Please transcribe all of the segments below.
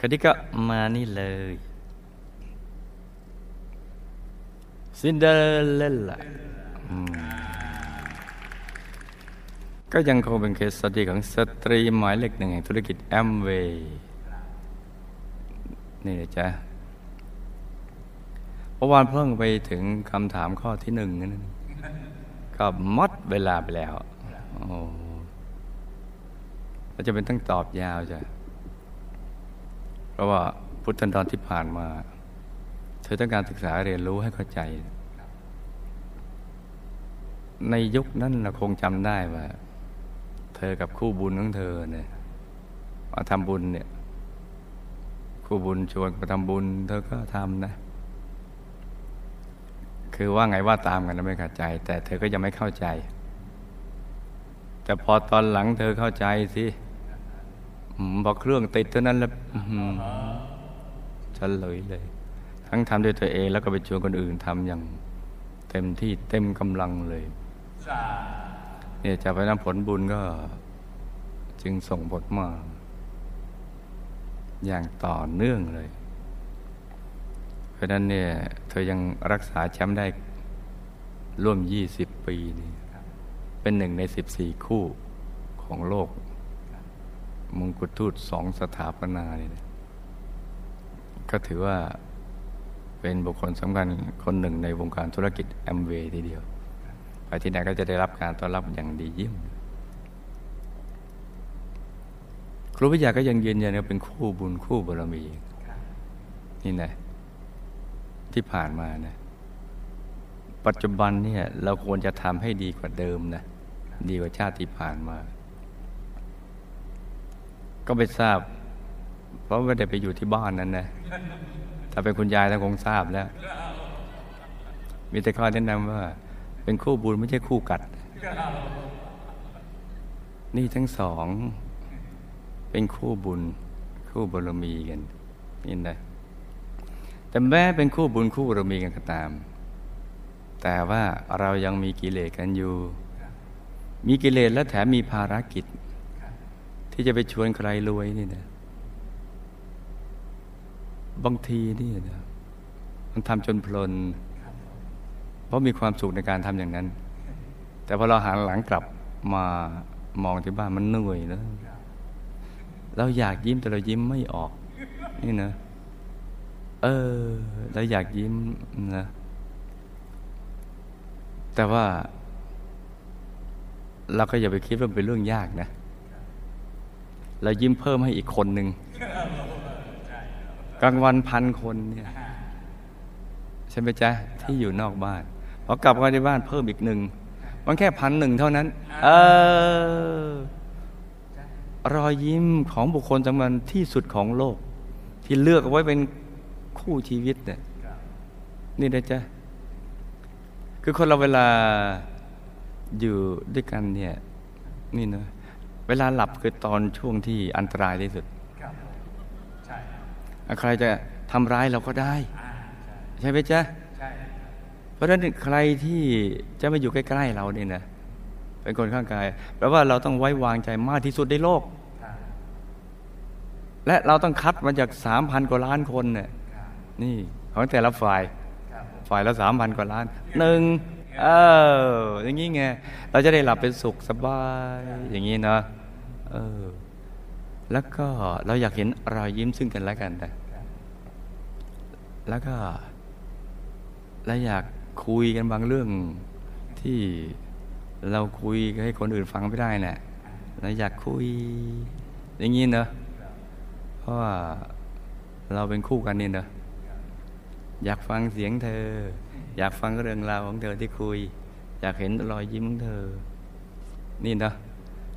คดีก็มานี่เลยซินเดอเรลล่าก็ยังคงเป็น case study ของสตรีหมายเลขหนึ่งแห่งธุรกิจแอมเวย์นี่นะจ๊ะเมื่อวานเพิ่งไปถึงคำถามข้อที่หนึ่งนั่นก็หมดเวลาไปแล้ว โอ้เราจะเป็นต้องตอบยาวจ้ะ เพราะว่าพุทธันดรที่ผ่านมา เธอต้องการศึกษาเรียนรู้ให้เข้าใจ ในยุคนั้นเราคงจำได้ว่า เธอกับคู่บุญของเธอเนี่ยมาทำบุญเนี่ยคู่บุญชวนมาทำบุญ เธอก็ทำนะ คือว่าไงว่าตามกันนะไม่เข้าใจ แต่เธอก็ยังไม่เข้าใจ แต่พอตอนหลังเธอเข้าใจสิ พอเครื่องติดเท่านั้นแล้วฉันเลยเลย ทั้งทำด้วยตัวเองแล้วก็ไปชวนคนอื่นทำอย่างเต็มที่เต็มกำลังเลยเนี่ยจากไปน้ำผลบุญก็ จึงส่งบทมา อย่างต่อเนื่องเลย เพราะนั้นเนี่ย เธอยังรักษาแชมป์ได้ร่วมยี่สิบปีนี่เป็นหนึ่งในสิบสี่คู่ของโลก มงกุฎทูตสองสถาปนาเนี่ยก็ถือว่าเป็นบุคคลสำคัญคนหนึ่งในวงการธุรกิจแอมเวย์ทีเดียว ไปที่ไหนก็จะได้รับการต้อนรับอย่างดีเยี่ยม ครูวิทยาก็ยังยืนยันว่าเป็นคู่บุญคู่บารมี นี่นะที่ผ่านมานะ ปัจจุบันเนี่ยเราควรจะทำให้ดีกว่าเดิมนะ ดีกว่าชาติที่ผ่านมา ก็ไปทราบ เพราะไม่ได้ไปอยู่ที่บ้านนั้นนะถ้าเป็นคุณยายท่านคงทราบแล้ว มีแต่ข้อแนะนำว่า เป็นคู่บุญไม่ใช่คู่กัด นี่ทั้งสอง เป็นคู่บุญ คู่บารมีกันนี่นะแต่แม้เป็นคู่บุญคู่บารมีกันก็ตาม แต่ว่าเรายังมีกิเลสกันอยู่ มีกิเลสและแถมมีภารกิจ ที่จะไปชวนใครรวยนี่นะบางทีนี่นะมันทำจนพลน เพราะมีความสุขในการทำอย่างนั้น แต่พอเราหันหลังกลับมามองที่บ้านมันเหนื่อยนะเราอยากยิ้มแต่เรายิ้มไม่ออก นี่นะ เออเราอยากยิ้มนะ แต่ว่า เราก็อย่าไปคิดว่าเป็นเรื่องยากนะ เรายิ้มเพิ่มให้อีกคนหนึ่งกลางวันพันคนเนี่ยใช่ไหมจ๊ะที่อยู่นอกบ้านพอกลับมาที่บ้านเพิ่มอีกหนึ่งมันแค่พันหนึ่งเท่านั้น เออรอยยิ้มของบุคคลสำคัญที่สุดของโลก ที่เลือกเอาไว้เป็นคู่ชีวิตเนี่ยนี่นะจ๊ะคือคนเราเวลาอยู่ด้วยกันเนี่ย นี่นะ เวลาหลับคือตอนช่วงที่อันตรายที่สุดใครจะทำร้ายเราก็ได้ ใช่ไหมจ๊ะเพราะฉะนั้นใครที่จะมาอยู่ใกล้ๆเราเนี่ยนะเป็นคนข้างกายแปลว่าเราต้องไว้วางใจมากที่สุดในโลก และเราต้องคัดมาจากสามพันกว่าล้านคนเนี่ยนี่ของแต่ละฝ่าย ฝ่ายละสามพันกว่าล้านหนึ่ง เอออย่างนี้ไงเราจะได้หลับเป็นสุขสบายอย่างนี้เนาะเออแล้วก็เราอยากเห็นรอยยิ้มซึ่งกันและกันแต่แล้วก็เราอยากคุยกันบางเรื่องที่เราคุยให้คนอื่นฟังไม่ได้นะ่ะเราอยากคุยอย่างนี้เนอะเพราะว่าเราเป็นคู่กันนี่เนอะอยากฟังเสียงเธอ อยากฟังเรื่องราวของเธอที่คุย อยากเห็นรอยยิ้มของเธอ นี่เนอะ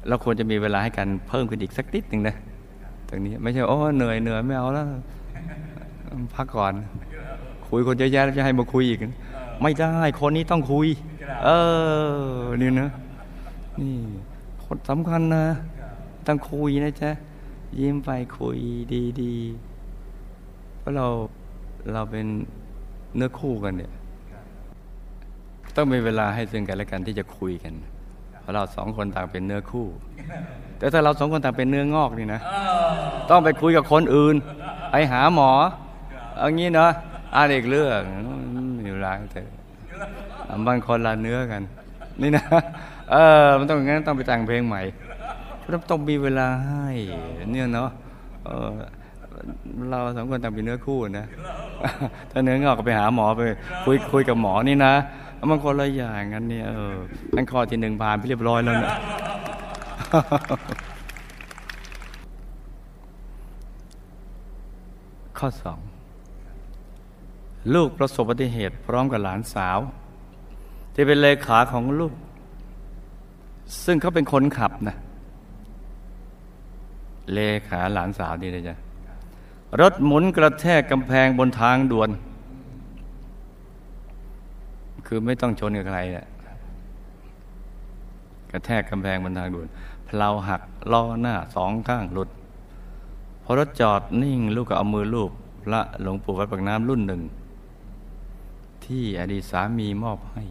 เราควรจะมีเวลาให้กันเพิ่มขึ้นอีกสักนิดหนึ่งนะตรงนี้ไม่ใช่โอ้เหนื่อยเหนื่อยไม่เอาแล้วพักก่อน คุยคนเยอะแยะจะให้มาคุยอีก ไม่ได้คนนี้ต้องคุย เออนี่นะนี่คนสำคัญนะต้องคุยนะจ๊ะยิ้มไปคุยดีๆเพราะเราเราเป็นเนื้อคู่กันเนี่ย ต้องมีเวลาให้ซึ่งกันและกันที่จะคุยกัน เพราะเราสองคนต่างเป็นเนื้อคู่ แต่ถ้าเราสองคนต่างเป็นเนื้องอกนี่นะ ต้องไปคุยกับคนอื่น ไปหาหมอเอางี้เนาะอ่านอีกเรื่องอยู่ร้านเถอะบางคนละเนื้อกัน นี่นะเออ มันต้องงั้นต้องไปแต่งเพลงใหม่ต้องต้องมีเวลาให้เนี่ยเนาะเออเราสองคนต่างเป็นเนื้อคู่นะ ถ้าเนื้องอกก็ไปหาหมอไป คุยคุยกับหมอนี่นะ มันคนละอย่างกันเนี่ยเออนั่นข้อที่หนึ่งผ่านไปเรียบร้อยแล้วเนี่ยข้อสองลูกประสบอุบัติเหตุ พร้อมกับหลานสาว ที่เป็นเลขาของลูก ซึ่งเขาเป็นคนขับนะเลขาหลานสาวนี่นะจ๊ะรถหมุนกระแทกกำแพงบนทางด่วน คือไม่ต้องชนกับใครเนี่ยกระแทกกำแพงบนทางด่วนเพลาหักล้อหน้าสองข้างหลุดพอรถจอดนิ่งลูกก็เอามือลูบพระหลวงปู่วัดปากน้ำรุ่นหนึ่ง ที่อดีตสามีมอบให้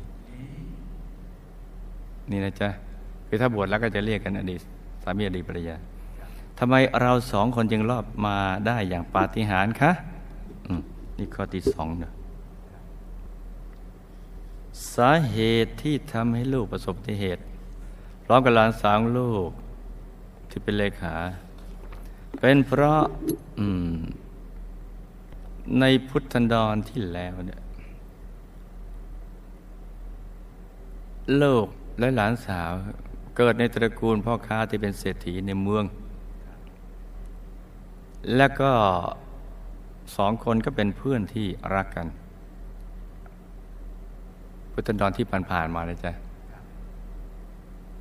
นี่นะจ๊ะคือถ้าบวชแล้วก็จะเรียกกันอดีตสามีอดีตภรรยาทำไมเราสองคนจึงรอดมาได้อย่างปาฏิหาริย์คะนี่ข้อที่สองเนะ สาเหตุที่ทำให้ลูกประสบอุบัติเหตุพร้อมกับหลานสาวลูกที่เป็นเลขา เป็นเพราะในพุทธันดรที่แล้วเนี่ยลูกและหลานสาวเกิดในตระกูลพ่อค้าที่เป็นเศรษฐีในเมือง แล้วก็สองคนก็เป็นเพื่อนที่รักกัน พุทธันดรที่ผ่านๆมาเลยจ้ะ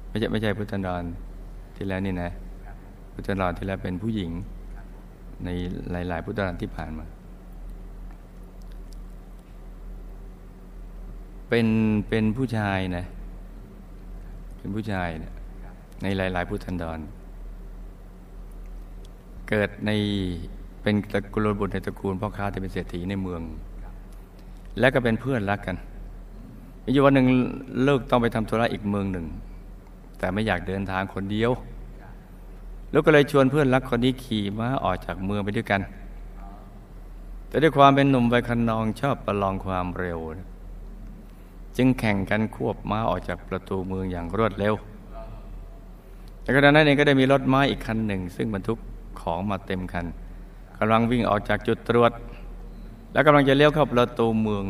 ไม่ใช่ไม่ใช่พุทธันดรที่แล้วนี่นะ พุทธันดรที่แล้วเป็นผู้หญิง ในหลาย ๆ พุทธันดรที่ผ่านมา เป็นเป็นผู้ชายนะ เป็นผู้ชายเนะในหลาย ๆ พุทธันดร เกิดในเป็นตระกูลบุตรในตระกูลพ่อค้าที่เป็นเศรษฐีในเมือง และก็เป็นเพื่อนรักกัน มีอยู่วันหนึ่งเลิกต้องไปทำธุระอีกเมืองหนึ่ง แต่ไม่อยากเดินทางคนเดียวแล้วก็เลยชวนเพื่อนรักคนนี้ขี่ม้าออกจากเมืองไปด้วยกัน แต่ด้วยความเป็นหนุ่มใบคันนองชอบประลองความเร็ว จึงแข่งกันควบม้าออกจากประตูเมืองอย่างรวดเร็วแต่ขณะนั้นเองก็ได้มีรถม้าอีกคันหนึ่ง ซึ่งบรรทุกของมาเต็มคันกำลังวิ่งออกจากจุดตรวจ และกำลังจะเลี้ยวเข้าประตูเมือง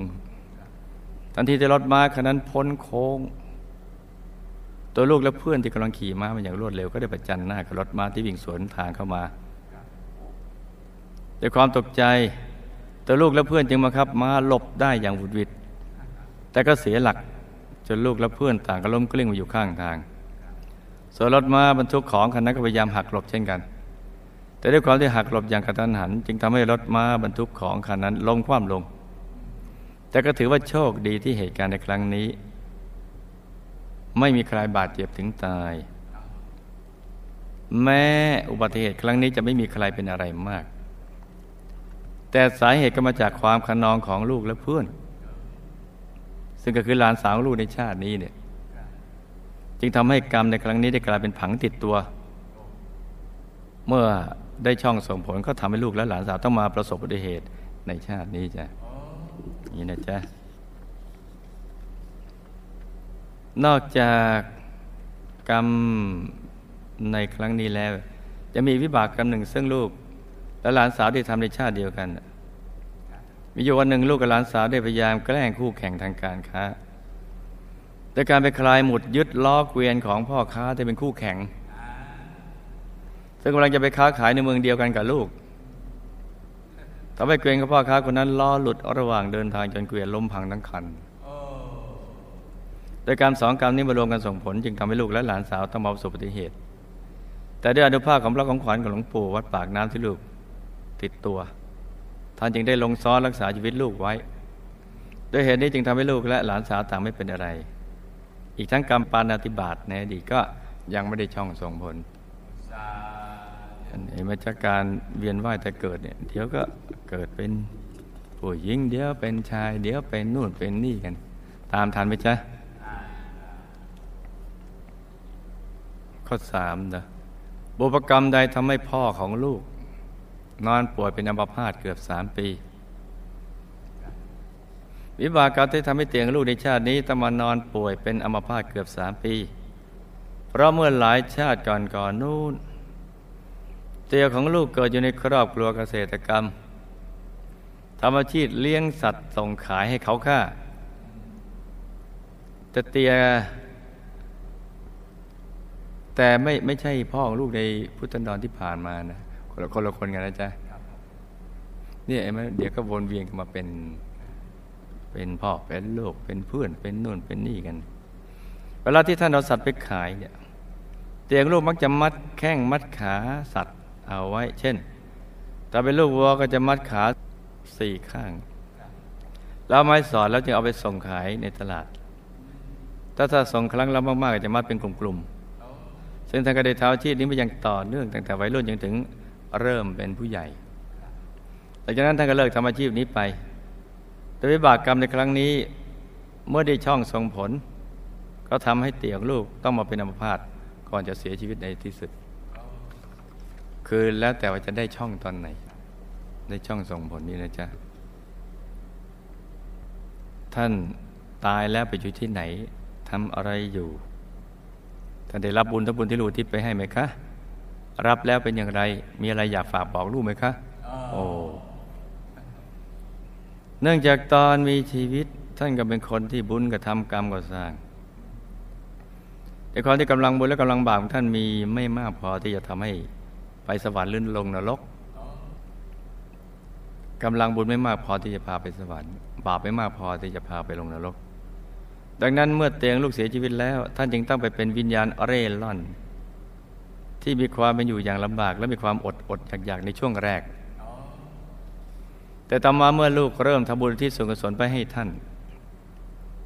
ทันทีที่รถม้าคันนั้นพ้นโค้ง ตัวลูกและเพื่อนที่กำลังขี่ม้ามาอย่างรวดเร็วก็ได้ประจันหน้ากับรถม้าที่วิ่งสวนทางเข้ามาด้วยความตกใจ ตัวลูกและเพื่อนจึงมาครับม้าหลบได้อย่างวุดวิดแต่ก็เสียหลักจนลูกและเพื่อนต่างก็ล้มกลิ้งมาอยู่ข้างทาง ส่วนรถม้าบรรทุกของคันนั้นก็พยายามหักหลบเช่นกัน แต่ด้วยความที่หักหลบอย่างกระทันหัน จึงทำให้รถม้าบรรทุกของคันนั้นล้มคว่ำลง แต่ก็ถือว่าโชคดีที่เหตุการณ์ในครั้งนี้ ไม่มีใครบาดเจ็บถึงตาย แม้อุบัติเหตุครั้งนี้จะไม่มีใครเป็นอะไรมาก แต่สาเหตุก็มาจากความขนองของลูกและเพื่อน ซึ่งก็คือหลานสาวลูกในชาตินี้เนี่ย จึงทำให้กรรมในครั้งนี้ได้กลายเป็นผังติดตัว เมื่อได้ช่องส่งผลก็ทำให้ลูกและหลานสาวต้องมาประสบอุบัติเหตุในชาตินี้จ้ะ นี่นะจ๊ะ นอกจากกรรมในครั้งนี้แล้ว จะมีวิบากกรรมหนึ่งซึ่งลูก และหลานสาวที่ทำในชาติเดียวกัน มีอยู่วันหนึ่งลูกกับหลานสาวได้พยายามแกล้งคู่แข่งทางการค้าโดยการไปคลายหมุดยึดล้อเกวียนของพ่อค้าที่เป็นคู่แข่ง ซึ่งกำลังจะไปค้าขายในเมืองเดียวกันกับลูก ทำให้เกวียนของพ่อค้าคนนั้นล้อหลุดระหว่างเดินทางจนเกวียนล้มพังทั้งคันโดยการสองกรรมนี้มารวมกันส่งผล จึงทำให้ลูกและหลานสาวต้องมาประสบอุบัติเหตุ แต่ด้วยอนุภาพของพระของขวัญของหลวงปู่วัดปากน้ำที่ลูกติดตัว ท่านจึงได้ลงซ้อนรักษาชีวิตลูกไว้โดยเหตุนี้จึงทำให้ลูกและหลานสาวต่างไม่เป็นอะไร อีกทั้งกรรมปานาติบาตในอดีตก็ยังไม่ได้ช่องส่งผล เห็นไหมจากการเวียนว่ายแต่เกิดเนี่ยเดี๋ยวก็เกิดเป็นผู้หญิงเดี๋ยวเป็นชาย เดี๋ยวเป็นนู่นเป็นนี่กัน ตามทันไหมจ๊ะข้อสามนะบุพกรรมใดทำให้พ่อของลูก นอนป่วยเป็นอัมพาตเกือบสามปี วิบากกรรมที่ทำให้เตียงลูกในชาตินี้ต้องมานอนป่วยเป็นอัมพาตเกือบสามปี เพราะเมื่อหลายชาติก่อนก่อนนู้น เตียของลูกเกิดอยู่ในครอบครัวเกษตรกรรมทำอาชีพเลี้ยงสัตว์ส่งขายให้เขาค่าแต่เตีย แต่ไม่ไม่ใช่พ่อของลูกในพุทธันดรที่ผ่านมานะคนละคนละคนกันนะจ๊ะนี่ไอ้เดี๋ยวก็วนเวียนกันมาเป็น เป็นพ่อเป็นลูกเป็นเพื่อนเป็นนู่นเป็นนี่กัน เวลาที่ท่านเอาสัตว์ไปขายเนี่ยเตียงลูกมักจะมัดแข้งมัดขาสัตว์ เอาไว้ เช่นถ้าเป็นลูกวัวก็จะมัดขาสี่ข้าง แล้วไม้สอนแล้วจึงเอาไปส่งขายในตลาด ถ้าถ้าส่งครั้งละมากๆก็จะมัดเป็นกลุ่มๆ ซึ่งท่านก็ได้เท้าชีพนี้มาอย่างต่อเนื่องตั้งแต่วัยรุ่นจนถึงเริ่มเป็นผู้ใหญ่หลังจากนั้นท่านก็เลิกทำอาชีพนี้ไป แต่วิบากกรรมในครั้งนี้ เมื่อได้ช่องส่งผล ก็ทำให้เตี่ยงลูกต้องมาเป็นอัมพาตก่อนจะเสียชีวิตในที่สุด คือแล้วแต่ว่าจะได้ช่องตอนไหน ได้ช่องส่งผลนี้นะจ๊ะ ท่านตายแล้วไปอยู่ที่ไหนทำอะไรอยู่ท่านได้รับบุญทั้งบุญที่รู้ทิศไปให้ไหมคะ รับแล้วเป็นอย่างไร มีอะไรอยากฝากบอกลูกไหมคะ โอ้ เนื่องจากตอนมีชีวิต ท่านก็เป็นคนที่บุญกระทำกรรมก่อสร้าง แต่ความที่กำลังบุญและกำลังบาปของท่านมีไม่มากพอที่จะทำให้ ไปสวรรค์ลื่นลงนรกกำลังบุญไม่มากพอที่จะพาไปสวรรค์ บาปไม่มากพอที่จะพาไปลงนรก ดังนั้นเมื่อเตียงลูกเสียชีวิตแล้ว ท่านจึงต้องไปเป็นวิญญาณเร่ร่อน ที่มีความเป็นอยู่อย่างลำบาก และมีความอดอดอยากๆในช่วงแรก แต่ต่อมาเมื่อลูกเริ่มทำบุญที่ส่วนกุศลไปให้ท่าน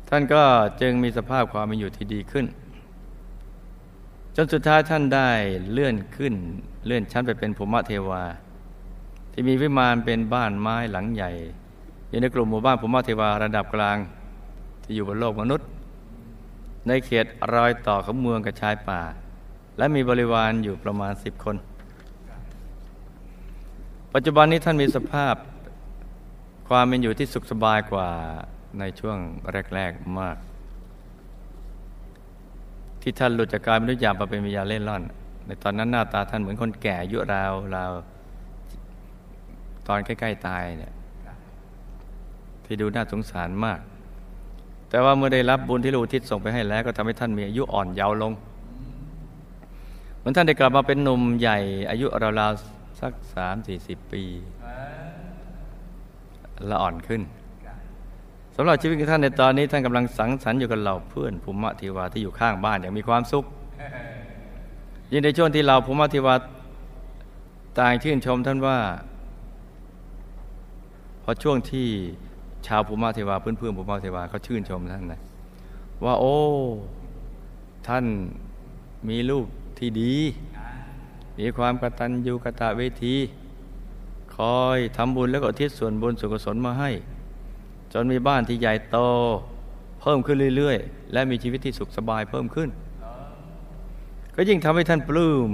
ท่านก็จึงมีสภาพความเป็นอยู่ที่ดีขึ้น จนสุดท้ายท่านได้เลื่อนขึ้น เลื่อนชั้นไปเป็นภูมิเทวา ที่มีวิมานเป็นบ้านไม้หลังใหญ่อยู่ในกลุ่มหมู่บ้านภูมิเทวาระดับกลาง ที่อยู่บนโลกมนุษย์ ในเขตรอยต่อของเมืองกับชายป่า และมีบริวารอยู่ประมาณสิบคน ปัจจุบันนี้ท่านมีสภาพความเป็นอยู่ที่สุขสบายกว่าในช่วงแรก ๆมาก ที่ท่านหลุดจากการเป็นทุกอย่างมาเป็นวิญญาณเล่นร่อน ในตอนนั้นหน้าตาท่านเหมือนคนแก่อายุราวราวตอนใกล้ ๆ ตายเนี่ยที่ดูน่าสงสารมาก แต่ว่าเมื่อได้รับบุญที่ลูกทิศส่งไปให้แล้วก็ทำให้ท่านมีอายุอ่อนเยาว์ลง เหมือนท่านได้กลับมาเป็นหนุ่มใหญ่ อายุราวๆสักสามสี่สิบปีละอ่อนขึ้นสำหรับชีวิตของท่านในตอนนี้ท่านกำลังสังสรรค์อยู่กับเหล่าเพื่อนภูมิทิวาที่อยู่ข้างบ้านอย่างมีความสุข ยิ่งในช่วงที่เราภูมิทิวาต่างชื่นชมท่านว่า พอช่วงที่ชาวภูมิเทวาเพื่อนเพื่อนภูมิเทวาเขาชื่นชมท่านนะว่าโอ้ ท่านมีลูกที่ดี มีความกตัญญูกตะเวที คอยทำบุญแล้วก็ทิศส่วนบุญส่วนกุศลมาให้ จนมีบ้านที่ใหญ่โต เพิ่มขึ้นเรื่อย ๆ และมีชีวิตที่สุขสบายเพิ่มขึ้น ก็ยิ่งทำให้ท่านปลื้ม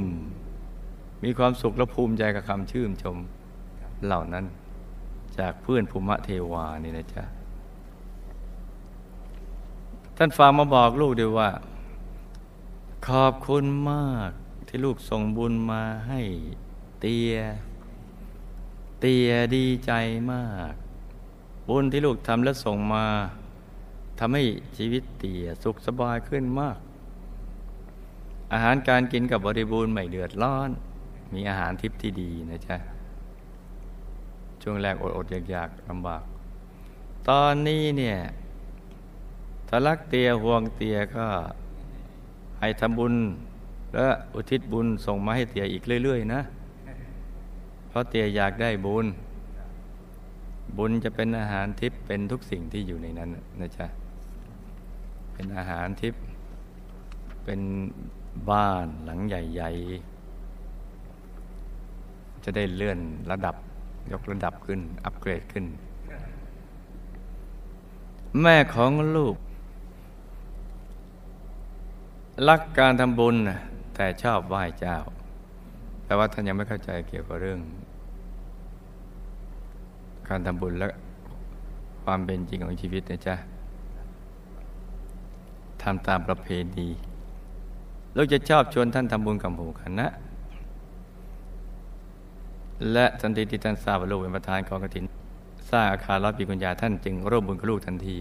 มีความสุขและภูมิใจกับคำชื่นชมเหล่านั้น จากเพื่อนภูมิเทวานี่นะจ๊ะ ท่านฟังมาบอกลูกด้วยว่า ขอบคุณมากที่ลูกส่งบุญมาให้เตีย เตียดีใจมาก บุญที่ลูกทำและส่งมาทำให้ชีวิตเตียสุขสบายขึ้นมาก อาหารการกินกับบริบูรณ์ไม่เดือดร้อน มีอาหารทิพย์ที่ดีนะจ๊ะ ช่วงแรกอดอดอยากๆลำบาก ตอนนี้เนี่ยถ้ารักเตียห่วงเตียก็ให้ทำบุญ และอุทิศบุญส่งมาให้เตียอีกเรื่อย ๆ นะ เพราะเตียอยากได้บุญ บุญจะเป็นอาหารทิพย์เป็นทุกสิ่งที่อยู่ในนั้นนะจ๊ะ เป็นอาหารทิพย์เป็น บ้านหลังใหญ่ๆ จะได้เลื่อนระดับยกระดับขึ้น อัปเกรดขึ้น แม่ของลูก รักการทำบุญ แต่ชอบไหว้เจ้าแปลว่าท่านยังไม่เข้าใจเกี่ยวกับเรื่อง การทำบุญและความเป็นจริงของชีวิตนะจ๊ะทำตามประเพณี ลูกจะชอบชวนท่านทำบุญกับหมู่คณะ และทันทีที่ท่านทราบว่าลูกเป็นประธานกองกฐิน สร้างอาคารรับปีกุญญาท่านจึงร่วมบุญกับลูกทันที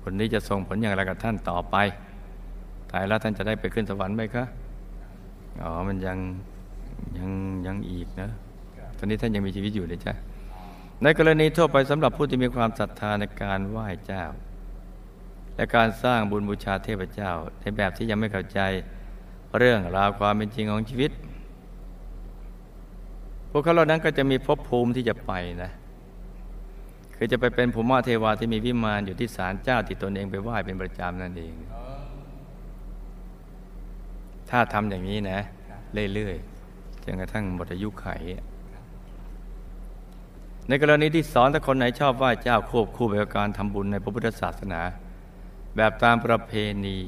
ผลนี้จะส่งผลอย่างไรกับท่านต่อไปตายแล้วท่านจะได้ไปขึ้นสวรรค์ไหมคะ อ๋อ มันยังยังยังอีกนะ ตอนนี้ท่านยังมีชีวิตอยู่เลยจ้ะในกรณีทั่วไปสำหรับผู้ที่มีความศรัทธาในการไหว้เจ้า และการสร้างบุญบูชาเทพเจ้า ในแบบที่ยังไม่เข้าใจเรื่องราวความเป็นจริงของชีวิต พวกเขาเหล่านั้นก็จะมีภพภูมิที่จะไปนะ คือจะไปเป็นภูมิเทวาที่มีวิมานอยู่ที่ศาลเจ้าที่ตนเองไปไหว้เป็นประจำนั่นเอง ถ้าทำอย่างนี้นะ เรื่อยๆจนกระทั่งหมดอายุไข ในกรณีที่สอนถ้าคนไหนชอบไหว้เจ้าควบคู่ไปกับการทำบุญในพระพุทธศาสนา แบบตามประเพณี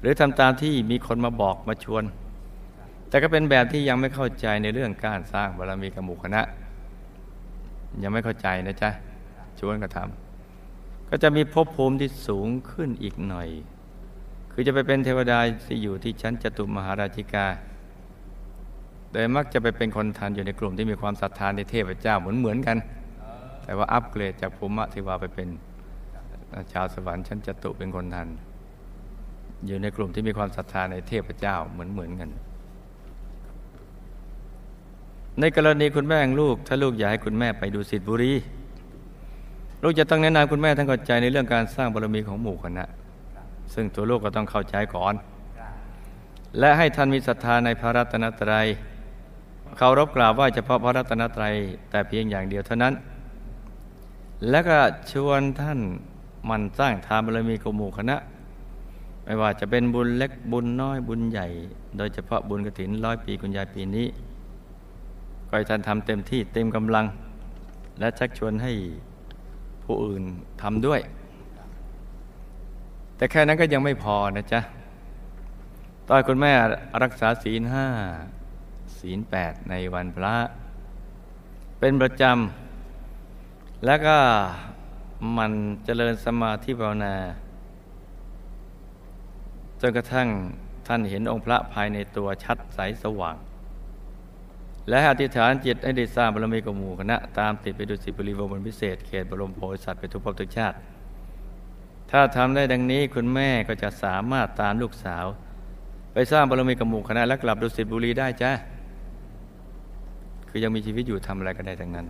หรือทำตามที่มีคนมาบอกมาชวน แต่ก็เป็นแบบที่ยังไม่เข้าใจในเรื่องการสร้างบารมีกับหมู่คณะ ยังไม่เข้าใจนะจ๊ะชวนกระทำก็จะมีภพภูมิที่สูงขึ้นอีกหน่อย คือจะไปเป็นเทวดาที่อยู่ที่ชั้นจตุมหาราชิกา โดยมักจะไปเป็นคนทันอยู่ในกลุ่มที่มีความศรัทธาในเทพเจ้าเหมือนเหมือนกัน แต่ว่าอัปเกรดจากภูมิเทวาไปเป็น ชาวสวรรค์ชั้นจตุเป็นคนทัน อยู่ในกลุ่มที่มีความศรัทธาในเทพเจ้าเหมือนเหมือนกัน ในกรณีคุณแม่ลูก ถ้าลูกอยากให้คุณแม่ไปดูสิทธิบุรี ลูกจะต้องแนะนำคุณแม่ทั้งเข้าใจในเรื่องการสร้างบารมีของหมู่คณะ ซึ่งตัวลูกก็ต้องเข้าใจก่อน และให้ท่านมีศรัทธาในพระรัตนตรัยเคารพกราบไหว้เฉพาะพระรัตนตรัยแต่เพียงอย่างเดียวเท่านั้น และก็ชวนท่าน มันสร้างทานบารมีของหมู่คณะ ไม่ว่าจะเป็นบุญเล็กบุญน้อยบุญใหญ่ โดยเฉพาะบุญกระถินร้อยปีคุณยายปีนี้ก็ให้ท่านทำเต็มที่เต็มกำลัง และชักชวนให้ผู้อื่นทำด้วย แต่แค่นั้นก็ยังไม่พอนะจ๊ะตอนคุณแม่รักษาศีลห้าศีลแปดในวันพระ เป็นประจำแล้วก็ มันเจริญสมาธิภาวนา จนกระทั่งท่านเห็นองค์พระภายในตัวชัดใสสว่าง และอธิษฐานจิตให้ได้สร้างบารมีกับหมู่คณะ ตามติดไปดูสิบริวรณ์พิเศษ เขตบรมโพธิสัตว์ไปทุกภพทุกชาติ ถ้าทำได้ดังนี้คุณแม่ก็จะสามารถตามลูกสาว ไปสร้างบารมีกับหมู่คณะและกลับดุสิตบุรีได้จ้าคือยังมีชีวิตอยู่ทำอะไรก็ได้ทั้งนั้น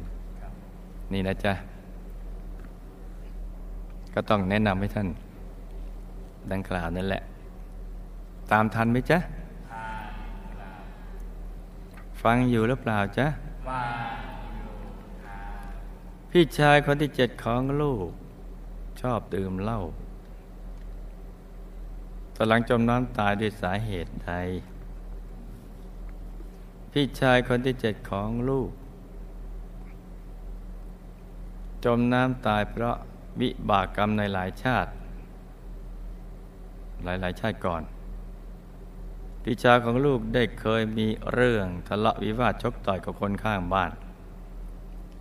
นี่นะจ๊ะ ก็ต้องแนะนำให้ท่าน ดังกล่าวนั่นแหละ ตามทันไหมจ๊ะฟังอยู่หรือเปล่าจ๊ะพี่ชายคนที่เจ็ดของลูก ชอบดื่มเหล้าตอนหลังจมน้ำตายด้วยสาเหตุใด พี่ชายคนที่เจ็ดของลูก จมน้ำตายเพราะ วิบากกรรมในหลายชาติ หลายๆ ชาติก่อนพี่ชายของลูกได้เคยมีเรื่องทะเลาะวิวาทชกต่อยกับคนข้างบ้าน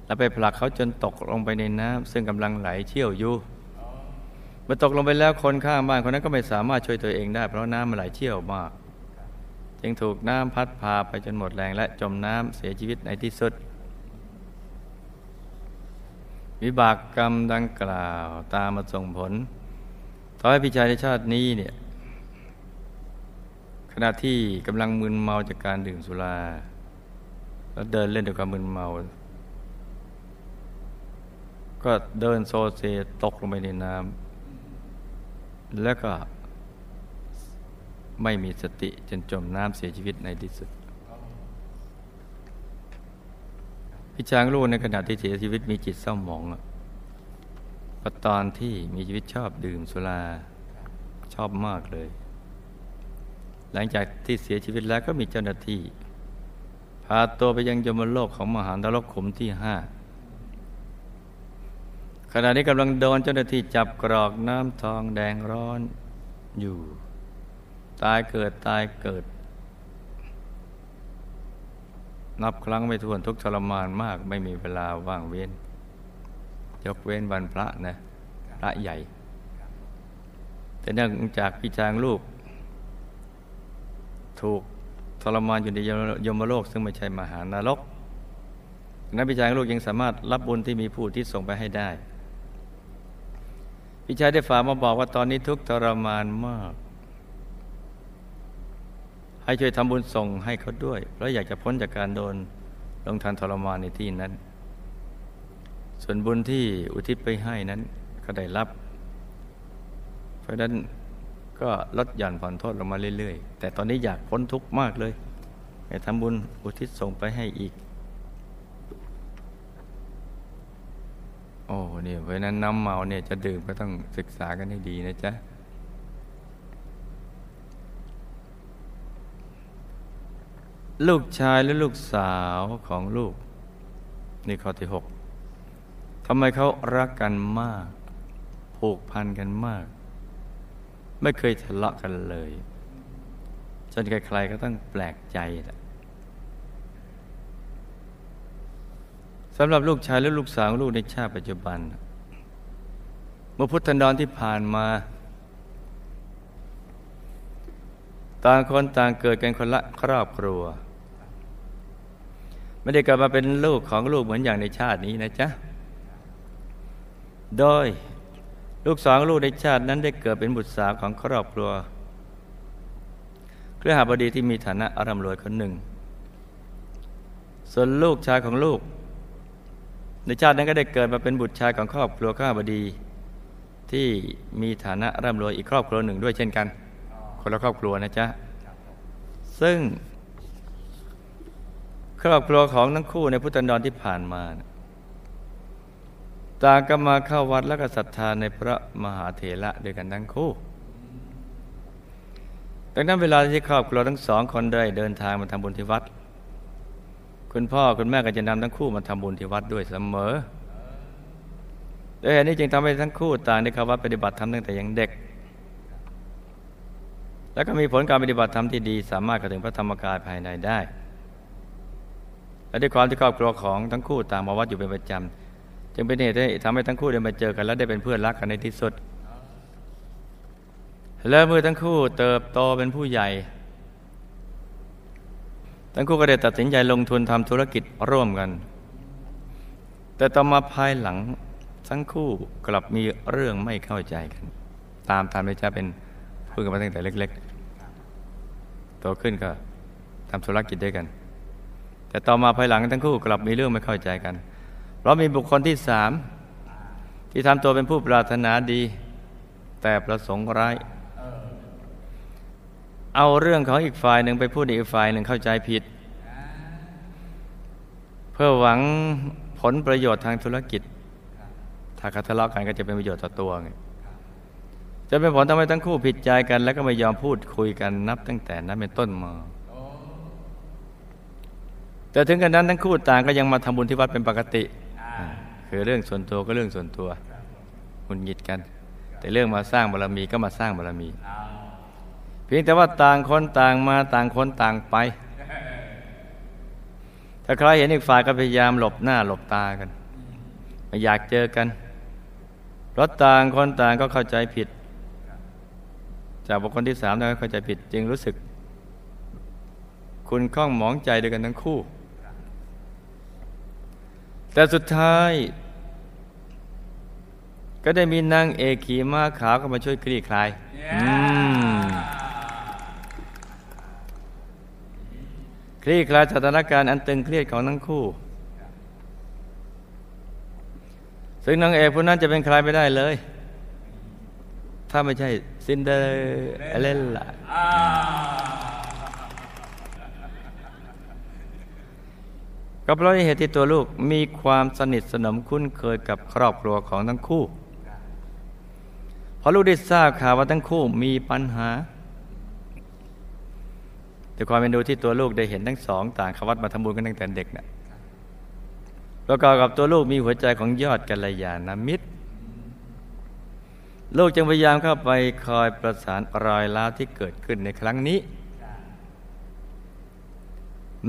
แล้วไปผลักเขาจนตกลงไปในน้ำซึ่งกำลังไหลเชี่ยวอยู่เมื่อตกลงไปแล้วคนข้างบ้านคนนั้นก็ไม่สามารถช่วยตัวเองได้ เพราะน้ำมันไหลเชี่ยวมาก จึงถูกน้ำพัดพาไปจนหมดแรงและจมน้ำเสียชีวิตในที่สุด วิบากกรรมดังกล่าวตามมาส่งผลทำให้พี่ชายในชาตินี้เนี่ยขณะที่กำลังมึนเมาจากการดื่มสุรา แล้วเดินเล่นด้วยความมึนเมา ก็เดินโซเซตกลงไปในน้ำแล้วก็ไม่มีสติจนจมน้ำเสียชีวิตในที่สุด พี่ช้างรู้ในขณะที่เสียชีวิตมีจิตเศร้าหมองเพระตอนที่มีชีวิตชอบดื่มสุราชอบมากเลย หลังจากที่เสียชีวิตแล้วก็มีเจ้าหน้าที่ พาตัวไปยังยมโลกของมหานรกขุมที่ห้าขณะนี้กำลังโดนเจ้าหน้าที่จับกรอกน้ำทองแดงร้อนอยู่ ตายเกิดตายเกิด นับครั้งไม่ถ้วนทุกทรมานมาก ไม่มีเวลาว่างเว้น ยกเว้นวันพระนะพระใหญ่ แต่เนื่องจากพี่จางลูก ถูกทรมานอยู่ในยมโลก ซึ่งไม่ใช่มหานรกนั้นพี่ชาลูกยังสามารถรับบุญที่มีผู้ที่ส่งไปให้ได้ พี่ชายได้ฝากมาบอกว่าตอนนี้ทุกทรมานมาก ให้ช่วยทำบุญส่งให้เขาด้วย เพราะอยากจะพ้นจากการโดนลงทันทรมานในที่นั้น ส่วนบุญที่อุทิศไปให้นั้นก็ได้รับ เพราะนั้นก็ลดหย่อนผ่อนโทษลงมาเรื่อยๆ แต่ตอนนี้อยากพ้นทุกข์มากเลยให้ทำบุญอุทิศส่งไปให้อีก โอ้เนี่ยเพราะนั้นน้ำเมาเนี่ยจะดื่มก็ต้องศึกษากันให้ดีนะจ๊ะ ลูกชายและลูกสาวของลูก นี่ข้อที่หกทำไมเขารักกันมาก ผูกพันกันมาก ไม่เคยทะเลาะกันเลย จนใครๆก็ต้องแปลกใจสำหรับลูกชายและลูกสาวลูกในชาติปัจจุบัน เมื่อพุทธันดรที่ผ่านมา ต่างคนต่างเกิดกันคนละครอบครัว ไม่ได้เกิดมาเป็นลูกของลูกเหมือนอย่างในชาตินี้นะจ๊ะ โดยลูกสองลูกในชาตินั้นได้เกิดเป็นบุตรสาวของครอบครัวเครือหาบดีที่มีฐานะอาร่ำรวยคนหนึ่ง ส่วนลูกชายของลูก ในชาตินั้นก็ได้เกิดมาเป็นบุตรชายของครอบครัวข้าบดี ที่มีฐานะร่ำรวยอีกครอบครัวหนึ่งด้วยเช่นกัน คนละครอบครัวนะจ๊ะ ซึ่ง ครอบครัวของทั้งคู่ในพุทธันดรที่ผ่านมาต่างก็มาเข้าวัดแล้วก็ศรัทธาในพระมหาเถระด้วยกันทั้งคู่ดังนั้นเวลาที่ครอบครัวทั้งสองคนได้เดินทางมาทำบุญที่วัด คุณพ่อคุณแม่ก็จะนำทั้งคู่มาทำบุญที่วัดด้วยเสมอด้วยเหตุนี้จึงทำให้ทั้งคู่ต่างได้เข้าวัดปฏิบัติธรรมตั้งแต่ยังเด็ก แล้วก็มีผลการปฏิบัติธรรมที่ดี สามารถเข้าถึงพระธรรมกายภายในได้ และด้วยความที่ครอบครัวของทั้งคู่ต่างมาวัดอยู่เป็นประจำจึงเป็นเหตุให้ทำให้ทั้งคู่ได้มาเจอกันและได้เป็นเพื่อนรักกันในที่สุด แล้วเมื่อทั้งคู่เติบโตเป็นผู้ใหญ่ ทั้งคู่ก็ได้ตัดสินใจลงทุนทำธุรกิจร่วมกัน แต่ต่อมาภายหลังทั้งคู่กลับมีเรื่องไม่เข้าใจกัน ตามตามที่จะเป็นพูดกันมาตั้งแต่เล็ก ๆ โตขึ้นก็ทำธุรกิจด้วยกัน แต่ต่อมาภายหลังทั้งคู่กลับมีเรื่องไม่เข้าใจกัน เพราะมีบุคคลที่สามที่ทำตัวเป็นผู้ปรารถนาดี แต่ประสงค์ร้าย เอาเรื่องของอีกฝ่ายหนึ่งไปพูดอีกฝ่ายหนึ่งเข้าใจผิด เพื่อหวังผลประโยชน์ทางธุรกิจ ถ้าเขาทะเลาะกันก็จะเป็นประโยชน์ต่อตัวไงจะเป็นผลทำให้ทั้งคู่ผิดใจกัน แล้วก็ไม่ยอมพูดคุยกันนับตั้งแต่นั้นเป็นต้นมา แต่ถึงกันนั้นทั้งคู่ต่างก็ยังมาทำบุญที่วัดเป็นปกติคือเรื่องส่วนตัวก็เรื่องส่วนตัวหุนหยิดกัน แต่เรื่องมาสร้างบารมีก็มาสร้างบารมี เพียงแต่ว่าต่างคนต่างมาต่างคนต่างไป ถ้าใครเห็นอีกฝ่ายก็พยายามหลบหน้าหลบตากันไม่อยากเจอกันเพราะต่างคนต่างก็เข้าใจผิด จากบุคคลที่สามนั้นเข้าใจผิดจึงรู้สึก คุณข้องหมองใจด้วยกันทั้งคู่ แต่สุดท้าย ก็ได้มีนางเอกขี่ม้าขาวเข้ามาช่วยคลี่คลาย คลี่คลายสถานการณ์อันตึงเครียดของทั้งคู่ ซึ่งนางเอกผู้นั้นจะเป็นใครไม่ได้เลย ถ้าไม่ใช่ซินเดอเรลล่า ก็เพราะเหตุที่ตัวลูกมีความสนิทสนมคุ้นเคยกับครอบครัวของทั้งคู่พอลูกได้ทราบข่าวว่าทั้งคู่มีปัญหาแต่ความเป็นดูที่ตัวลูกได้เห็นทั้งสอง ต่างขวัดมาทำบุญกันตั้งแต่เด็กเนะ่ยประกอบกับตัวลูกมีหัวใจของยอดกัลยาณมิตร ลูกจึงพยายามเข้าไปคอยประสานรอยล้าที่เกิดขึ้นในครั้งนี้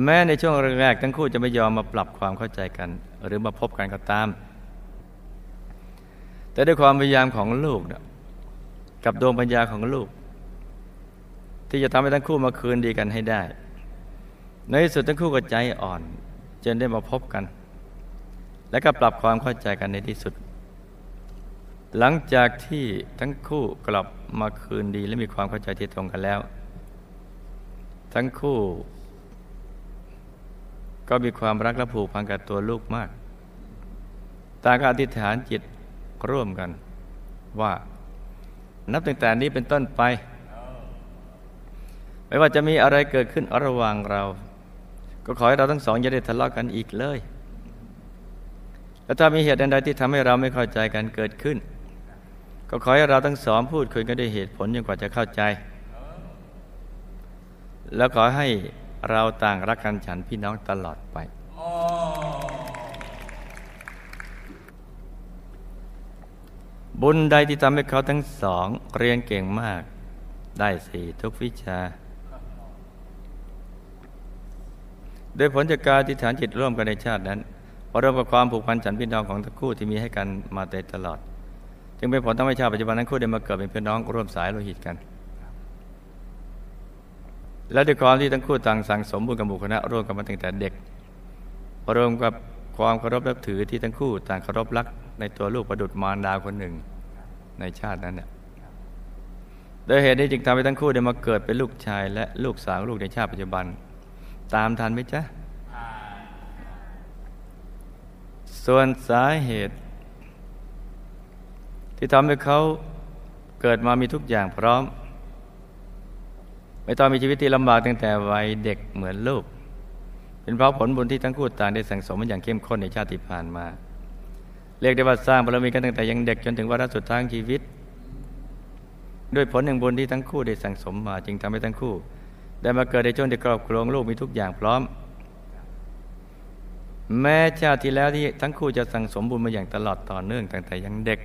แม้ในช่วงแรกๆทั้งคู่จะไม่ยอมมาปรับความเข้าใจกัน หรือมาพบกันก็ตาม แต่ด้วยความพยายามของลูกกับดวงปัญญาของลูก ที่จะทำให้ทั้งคู่มาคืนดีกันให้ได้ ในที่สุดทั้งคู่ก็ใจอ่อนจนได้มาพบกัน และก็ปรับความเข้าใจกันในที่สุด หลังจากที่ทั้งคู่กลับมาคืนดีและมีความเข้าใจที่ตรงกันแล้ว ทั้งคู่ ก็มีความรักและผูกพันกับตัวลูกมากต่างก็อธิษฐานจิตร่วมกัน ว่านับตั้งแต่นี้เป็นต้นไป ไม่ว่าจะมีอะไรเกิดขึ้นระหว่างเรา ก็ขอให้เราทั้งสองอย่าได้ทะเลาะกันอีกเลยแล้วถ้ามีเหตุใดที่ทำให้เราไม่เข้าใจกันเกิดขึ้น ก็ขอให้เราทั้งสองพูดคุยกันด้วยเหตุผลจนกว่าจะเข้าใจ แล้วขอให้ เราต่างรักกันฉันพี่น้องตลอดไป บุญใดที่ทำให้เขาทั้งสอง เรียนเก่งมาก ได้สี่ทุกวิชา โดยผลจากการที่ฐานจิตร่วมกันในชาตินั้นพรวมกับความผูกพันฉันพี่น้องของทั้งคู่ที่มีให้กันมาแต่ตลอด จึงเป็นผลทำให้ชาติปัจจุบันทั้งคู่ได้มาเกิดเป็นพี่น้องร่วมสายโลหิตกัน และด้วยความที่ทั้งคู่ต่างสั่งสมบุญกับหมู่คณะร่วมกันมาตั้งแต่เด็กรวมกับความเคารพนับถือที่ทั้งคู่ต่างเคารพรักในตัวลูกประดุจมารดาคนหนึ่งในชาตินั้นเนี่ยโดยเหตุนี้จึงทำให้ทั้งคู่ได้มาเกิดเป็นลูกชาย และลูกสาวลูกในชาติปัจจุบัน ตามทันไหมจ๊ะ ส่วนสาเหตุ ที่ทำให้เขาเกิดมามีทุกอย่างพร้อม ไม่ต้องมีชีวิตที่ลำบากตั้งแต่วัยเด็กเหมือนลูก เป็นเพราะผลบุญที่ทั้งคู่ต่างได้สั่งสมมาอย่างเข้มข้นในชาติผ่านมา เรียกได้ว่าสร้างบารมีกันตั้งแต่ยังเด็กจนถึงวาระสุดท้ายชีวิต ด้วยผลแห่งบุญที่ทั้งคู่ได้สั่งสมมาจึงทำให้ทั้งคู่ ได้มาเกิดในช่วงที่ครอบครัวลูกมีทุกอย่างพร้อม แม้ชาติที่แล้วที่ทั้งคู่จะสั่งสมบุญมาอย่างตลอดต่อเนื่องตั้งแต่ยังเด็ก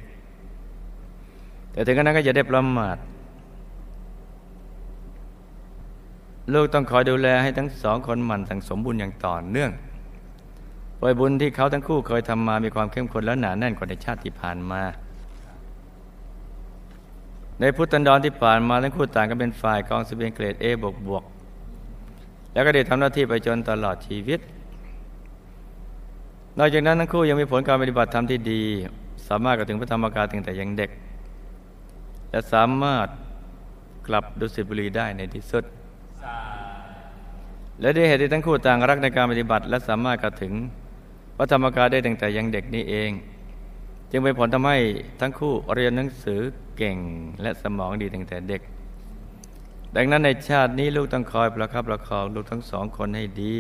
แต่ถึงกระนั้นก็จะได้ประมาท ลูกต้องคอยดูแลให้ทั้งสองคนหมั่นสั่งสมบุญอย่างต่อเนื่องปล่อยบุญที่เขาทั้งคู่เคยทำมามีความเข้มข้นและหนาแน่นกว่าในชาติที่ผ่านมา ในพุทธันดรที่ผ่านมาทั้งคู่ต่างกันเป็นฝ่ายกองสเสบียงเกรดเอบวกบวกแล้วก็ได้ทำหน้าที่ไปจนตลอดชีวิต นอกจากนั้นทั้งคู่ยังมีผลการปฏิบัติธรรมที่ดี สามารถกระถึงพระธรรมกายตั้งแต่ยังเด็ก และสามารถกลับดุสิตบุรีได้ในที่สุด และด้วยเหตุที่ทั้งคู่ต่างรักในการปฏิบัติ และสามารถกระถึงพระธรรมกายได้ตั้งแต่ยังเด็กนี้เอง จึงเป็นผลทำให้ทั้งคู่เรียนหนังสือเก่งและสมองดีตั้งแต่เด็ก ดังนั้นในชาตินี้ลูกต้องคอยประคับประคองลูกทั้งสองคนให้ดี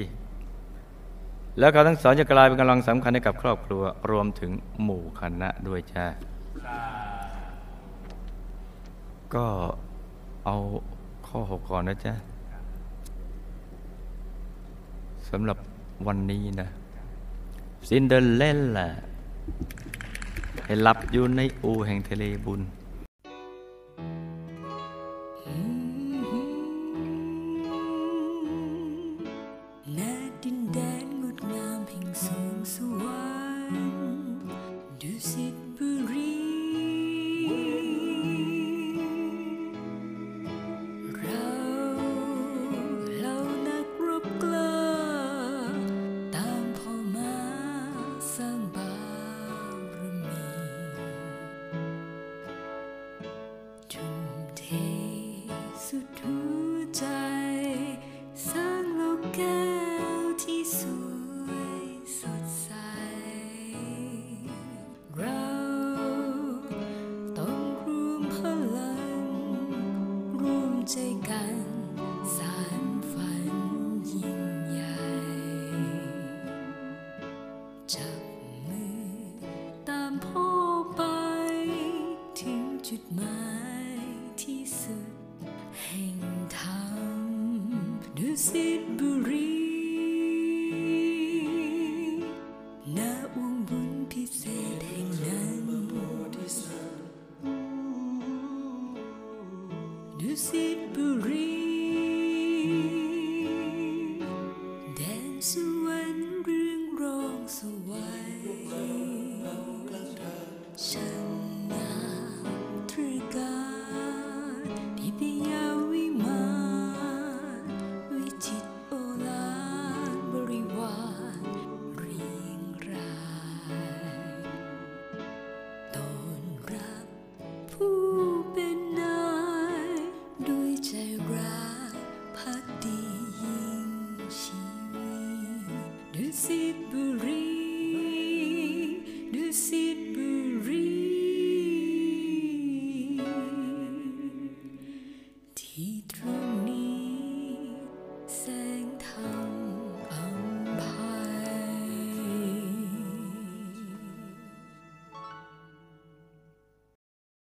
แล้วเขาทั้งสองจะกลายเป็นกำลังสำคัญให้กับครอบครัวรวมถึงหมู่คณะด้วยจ้าก็เอาข้อหกก่อนนะจ๊ะ สำหรับวันนี้นะซินเดอเรลล่ะให้หลับอยู่ในอูแห่งทะเลบุญ see Paris.